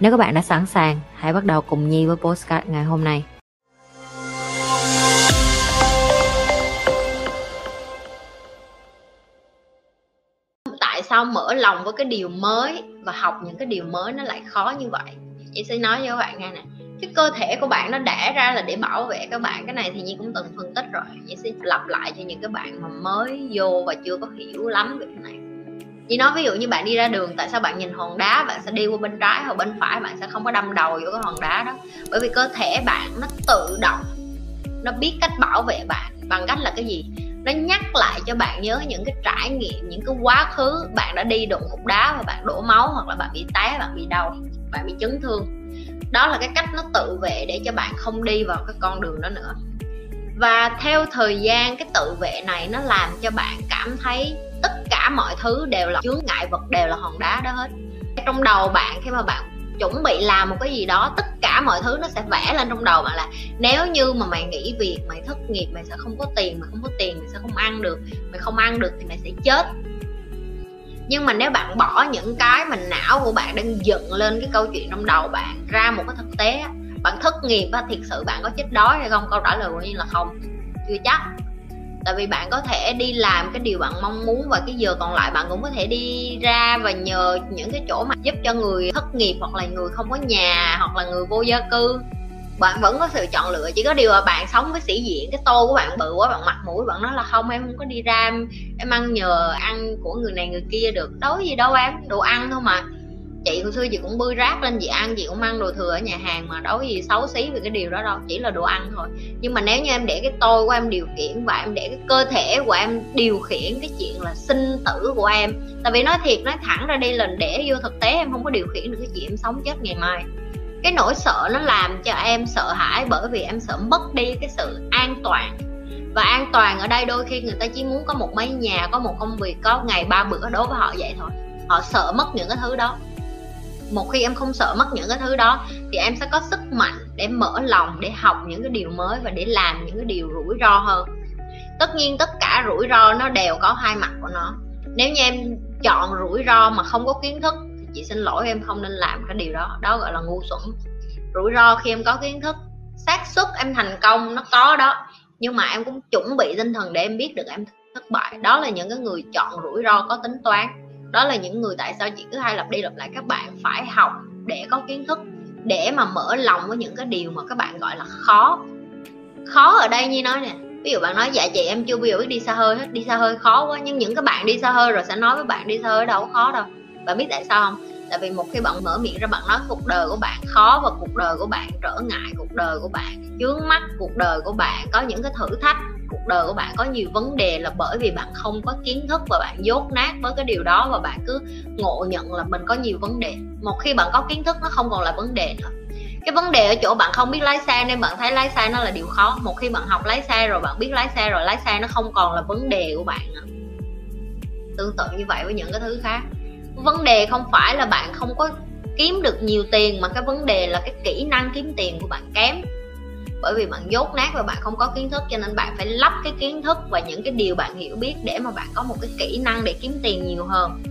Nếu các bạn đã sẵn sàng, hãy bắt đầu cùng Nhi với postcard ngày hôm nay. tại sao mở lòng với cái điều mới và học những cái điều mới nó lại khó như vậy? Chị sẽ nói với các bạn nghe nè. Cái cơ thể của bạn nó đẻ ra là để bảo vệ các bạn. Cái này thì nhi cũng từng phân tích rồi. Nhi sẽ lặp lại cho những cái bạn mà mới vô và chưa có hiểu lắm về cái này. Chị nói ví dụ như bạn đi ra đường, tại sao bạn nhìn hòn đá, bạn sẽ đi qua bên trái hoặc bên phải, bạn sẽ không có đâm đầu vô cái hòn đá đó. Bởi vì cơ thể bạn nó tự động, nó biết cách bảo vệ bạn bằng cách là cái gì? Nó nhắc lại cho bạn nhớ những cái trải nghiệm, những cái quá khứ, bạn đã đi đụng một đá và bạn đổ máu hoặc là bạn bị té, bạn bị đau, bạn bị chấn thương. Đó là cái cách nó tự vệ để cho bạn không đi vào cái con đường đó nữa và theo thời gian, cái tự vệ này nó làm cho bạn cảm thấy tất cả mọi thứ đều là chướng ngại vật, đều là hòn đá đó hết. Trong đầu bạn, khi mà bạn chuẩn bị làm một cái gì đó, tất cả mọi thứ nó sẽ vẽ lên trong đầu bạn là nếu như mà mày nghỉ việc, mày thất nghiệp, mày sẽ không có tiền, mày không có tiền, mày sẽ không ăn được, mày không ăn được thì mày sẽ chết. Nhưng mà nếu bạn bỏ những cái mà não của bạn đang dựng lên cái câu chuyện trong đầu bạn ra một cái thực tế bạn thất nghiệp và thiệt sự bạn có chết đói hay không? Câu trả lời của như là không. Chưa chắc. Tại vì bạn có thể đi làm cái điều bạn mong muốn và cái giờ còn lại bạn cũng có thể đi ra và nhờ những cái chỗ mà giúp cho người thất nghiệp hoặc là người không có nhà hoặc là người vô gia cư. Bạn vẫn có sự chọn lựa, chỉ có điều là bạn sống với sĩ diện, cái tô của bạn bự quá, bạn mặt mũi, bạn nói là không, em không có đi ra, em ăn nhờ ăn của người này người kia được. Đâu gì đâu, em đồ ăn thôi mà chị hồi xưa chị cũng bươi rác lên chị ăn, chị cũng ăn đồ thừa ở nhà hàng mà đâu có gì xấu xí về cái điều đó đâu, chỉ là đồ ăn thôi. Nhưng mà nếu như em để cái tôi của em điều khiển và em để cái cơ thể của em điều khiển cái chuyện là sinh tử của em, tại vì nói thiệt, nói thẳng ra đây là để vô thực tế em không có điều khiển được cái chuyện em sống chết ngày mai. Cái nỗi sợ nó làm cho em sợ hãi bởi vì em sợ mất đi cái sự an toàn. Và an toàn ở đây đôi khi người ta chỉ muốn có một mái nhà, có một công việc, có ngày ba bữa đối với họ vậy thôi. Họ sợ mất những cái thứ đó một khi em không sợ mất những cái thứ đó, thì em sẽ có sức mạnh để mở lòng, để học những cái điều mới và để làm những cái điều rủi ro hơn. Tất nhiên tất cả rủi ro nó đều có hai mặt của nó. Nếu như em chọn rủi ro mà không có kiến thức, thì chị xin lỗi em không nên làm cái điều đó. Đó gọi là ngu xuẩn. Rủi ro khi em có kiến thức, xác suất em thành công nó có đó, nhưng mà em cũng chuẩn bị tinh thần để em biết được em thất bại. Đó là những cái người chọn rủi ro có tính toán đó là những người tại sao chị cứ hay lặp đi lặp lại, các bạn phải học để có kiến thức, để mà mở lòng với những cái điều mà các bạn gọi là khó. Khó ở đây như nói nè, ví dụ bạn nói dạ chị, em chưa bao giờ biết đi xa hơi hết, đi xa hơi khó quá. Nhưng những cái bạn đi xa hơi rồi sẽ nói với bạn đi xa hơi đâu có khó đâu. Bạn biết tại sao không? Tại vì một khi bạn mở miệng ra, bạn nói cuộc đời của bạn khó và cuộc đời của bạn trở ngại, cuộc đời của bạn chướng mắt, cuộc đời của bạn có những cái thử thách cuộc đời của bạn có nhiều vấn đề là bởi vì bạn không có kiến thức và bạn dốt nát với cái điều đó và bạn cứ ngộ nhận là mình có nhiều vấn đề. Một khi bạn có kiến thức, nó không còn là vấn đề nữa. Cái vấn đề ở chỗ bạn không biết lái xe nên bạn thấy lái xe nó là điều khó. Một khi bạn học lái xe rồi, bạn biết lái xe rồi, lái xe nó không còn là vấn đề của bạn nữa. Tương tự như vậy với những cái thứ khác. Vấn đề không phải là bạn không có kiếm được nhiều tiền mà cái vấn đề là cái kỹ năng kiếm tiền của bạn kém bởi vì bạn dốt nát và bạn không có kiến thức, cho nên bạn phải lắp cái kiến thức và những cái điều bạn hiểu biết để mà bạn có một cái kỹ năng để kiếm tiền nhiều hơn.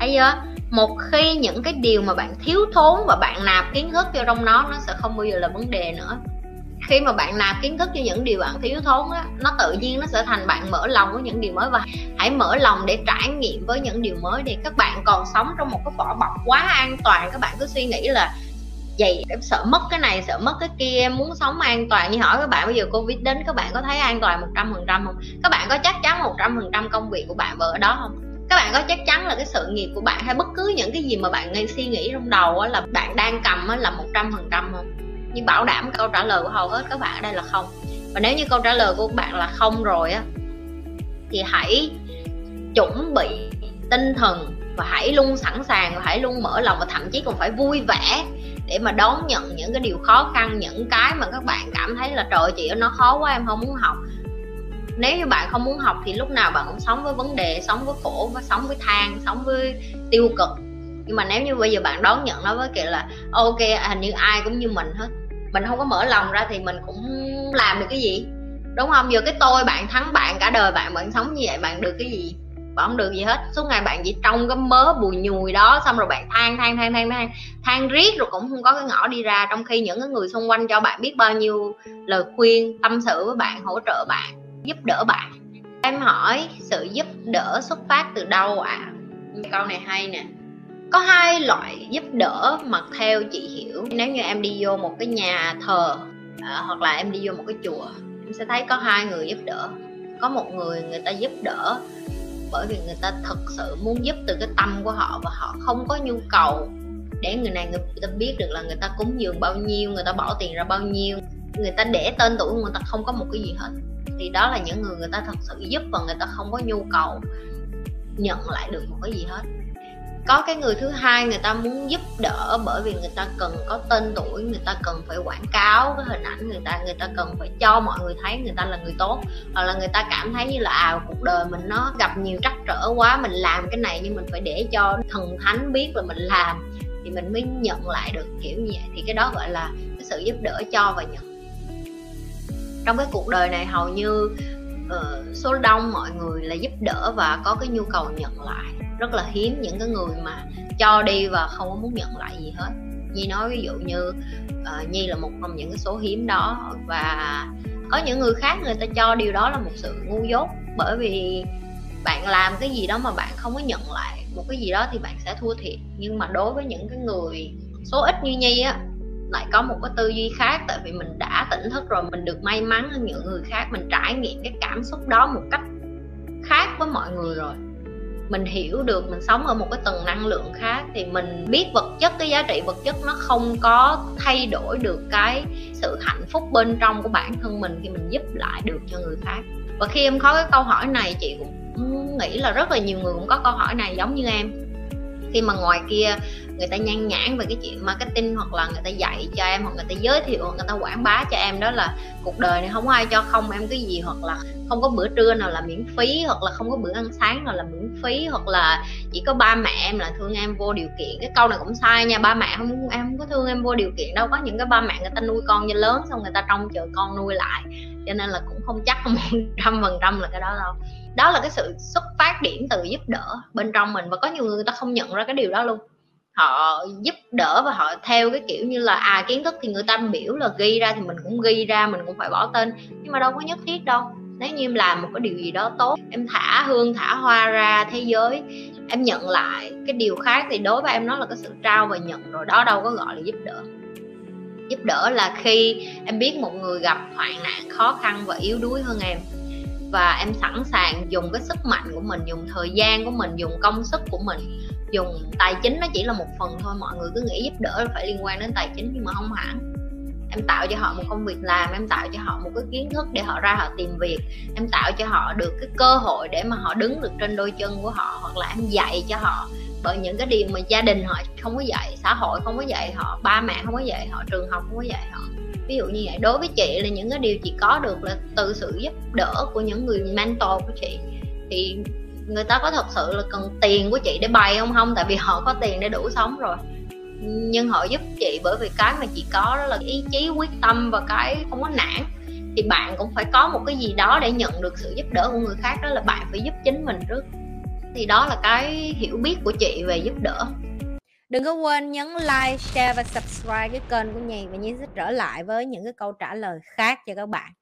Thấy chưa? Một khi những cái điều mà bạn thiếu thốn và bạn nạp kiến thức vô trong nó nó sẽ không bao giờ là vấn đề nữa. Khi mà bạn nạp kiến thức cho những điều bạn thiếu thốn á, nó tự nhiên nó sẽ thành bạn mở lòng với những điều mới. Và hãy mở lòng để trải nghiệm với những điều mới đi. Các bạn còn sống trong một cái vỏ bọc quá an toàn, các bạn cứ suy nghĩ là vậy em sợ mất cái này, sợ mất cái kia em muốn sống an toàn. Như hỏi các bạn, bây giờ covid đến, các bạn có thấy an toàn một trăm phần trăm không? Các bạn có chắc chắn một trăm phần trăm công việc của bạn ở đó không? Các bạn có chắc chắn là cái sự nghiệp của bạn hay bất cứ những cái gì mà bạn ngay suy nghĩ trong đầu là bạn đang cầm là một trăm phần trăm không? Nhưng bảo đảm câu trả lời của hầu hết các bạn ở đây là không. Và nếu như câu trả lời của các bạn là không rồi á, thì hãy chuẩn bị tinh thần và hãy luôn sẵn sàng và hãy luôn mở lòng và thậm chí còn phải vui vẻ để mà đón nhận những cái điều khó khăn, những cái mà các bạn cảm thấy là trời chị nó khó quá, em không muốn học. Nếu như bạn không muốn học thì lúc nào bạn cũng sống với vấn đề, sống với khổ và sống với than, sống với tiêu cực. Nhưng mà nếu như bây giờ bạn đón nhận nó với kiểu là, ok, hình như ai cũng như mình hết, mình không có mở lòng ra thì mình cũng làm được cái gì? Đúng không? Giờ cái tôi bạn thắng bạn, cả đời bạn bạn sống như vậy, bạn được cái gì? Bạn không được gì hết. Suốt ngày bạn chỉ trong cái mớ bùi nhùi đó xong rồi bạn than than than than than than riết rồi cũng không có cái ngõ đi ra. Trong khi những cái người xung quanh cho bạn biết bao nhiêu lời khuyên tâm sự với bạn hỗ trợ bạn giúp đỡ bạn. Em hỏi sự giúp đỡ xuất phát từ đâu ạ? À? câu này hay nè. Có hai loại giúp đỡ mà theo chị hiểu. Nếu như em đi vô một cái nhà thờ à, hoặc là em đi vô một cái chùa em sẽ thấy có hai người giúp đỡ. Có một người người ta giúp đỡ bởi vì người ta thật sự muốn giúp từ cái tâm của họ và họ không có nhu cầu để người này người ta biết được là người ta cúng dường bao nhiêu, người ta bỏ tiền ra bao nhiêu. Người ta để tên tuổi người ta không có một cái gì hết. Thì đó là những người người ta thật sự giúp và người ta không có nhu cầu nhận lại được một cái gì hết có cái người thứ hai người ta muốn giúp đỡ bởi vì người ta cần có tên tuổi người ta cần phải quảng cáo cái hình ảnh người ta người ta cần phải cho mọi người thấy người ta là người tốt. Hoặc là người ta cảm thấy như là à cuộc đời mình nó gặp nhiều trắc trở quá mình làm cái này nhưng mình phải để cho thần thánh biết là mình làm thì mình mới nhận lại được kiểu như vậy. Thì cái đó gọi là cái sự giúp đỡ cho và nhận. Trong cái cuộc đời này hầu như uh, số đông mọi người là giúp đỡ và có cái nhu cầu nhận lại rất là hiếm những cái người mà cho đi và không có muốn nhận lại gì hết. Nhi nói ví dụ như uh, nhi là một trong những cái số hiếm đó và có những người khác người ta cho điều đó là một sự ngu dốt bởi vì bạn làm cái gì đó mà bạn không có nhận lại một cái gì đó thì bạn sẽ thua thiệt. Nhưng mà đối với những cái người số ít như nhi á lại có một cái tư duy khác tại vì mình đã tỉnh thức rồi mình được may mắn hơn những người khác mình trải nghiệm cái cảm xúc đó một cách khác với mọi người rồi mình hiểu được, mình sống ở một cái tầng năng lượng khác thì mình biết vật chất, cái giá trị vật chất nó không có thay đổi được cái sự hạnh phúc bên trong của bản thân mình khi mình giúp lại được cho người khác. Và khi em có cái câu hỏi này, chị cũng nghĩ là rất là nhiều người cũng có câu hỏi này giống như em khi mà ngoài kia người ta nhan nhãn về cái chuyện marketing hoặc là người ta dạy cho em hoặc người ta giới thiệu hoặc người ta quảng bá cho em đó là cuộc đời này không có ai cho không em cái gì hoặc là không có bữa trưa nào là miễn phí hoặc là không có bữa ăn sáng nào là miễn phí hoặc là chỉ có ba mẹ em là thương em vô điều kiện. Cái câu này cũng sai nha, ba mẹ không, em không có thương em vô điều kiện đâu. Có những cái ba mẹ người ta nuôi con cho lớn xong người ta trông chờ con nuôi lại. Cho nên là cũng không chắc một trăm phần trăm là cái đó đâu đó là cái sự xuất phát điểm từ giúp đỡ bên trong mình và có nhiều người, ta không nhận ra cái điều đó luôn. Họ giúp đỡ và họ theo cái kiểu như là à kiến thức thì người ta biểu là ghi ra thì mình cũng ghi ra mình cũng phải bỏ tên nhưng mà đâu có nhất thiết đâu. Nếu như em làm một cái điều gì đó tốt em thả hương thả hoa ra thế giới em nhận lại cái điều khác thì đối với em nó là cái sự trao và nhận rồi đó đâu có gọi là giúp đỡ. Giúp đỡ là khi em biết một người gặp hoạn nạn khó khăn và yếu đuối hơn em và em sẵn sàng dùng cái sức mạnh của mình, dùng thời gian của mình, dùng công sức của mình, dùng tài chính, nó chỉ là một phần thôi, mọi người cứ nghĩ giúp đỡ phải liên quan đến tài chính nhưng mà không hẳn. Em tạo cho họ một công việc làm, em tạo cho họ một cái kiến thức để họ ra họ tìm việc, em tạo cho họ được cái cơ hội để mà họ đứng được trên đôi chân của họ, hoặc là em dạy cho họ. Bởi những cái điều mà gia đình họ không có dạy, xã hội không có dạy họ, ba mẹ không có dạy họ, trường học không có dạy họ ví dụ như vậy. Đối với chị là những cái điều chị có được là từ sự giúp đỡ của những người mentor của chị. Thì người ta có thật sự là cần tiền của chị để bày không? Không, tại vì họ có tiền để đủ sống rồi. Nhưng họ giúp chị bởi vì cái mà chị có đó là ý chí, quyết tâm và cái không có nản. Thì bạn cũng phải có một cái gì đó để nhận được sự giúp đỡ của người khác. Đó là bạn phải giúp chính mình trước. Thì đó là cái hiểu biết của chị về giúp đỡ đừng có quên nhấn like, share và subscribe cái kênh của nhì và nhi sẽ trở lại với những cái câu trả lời khác cho các bạn.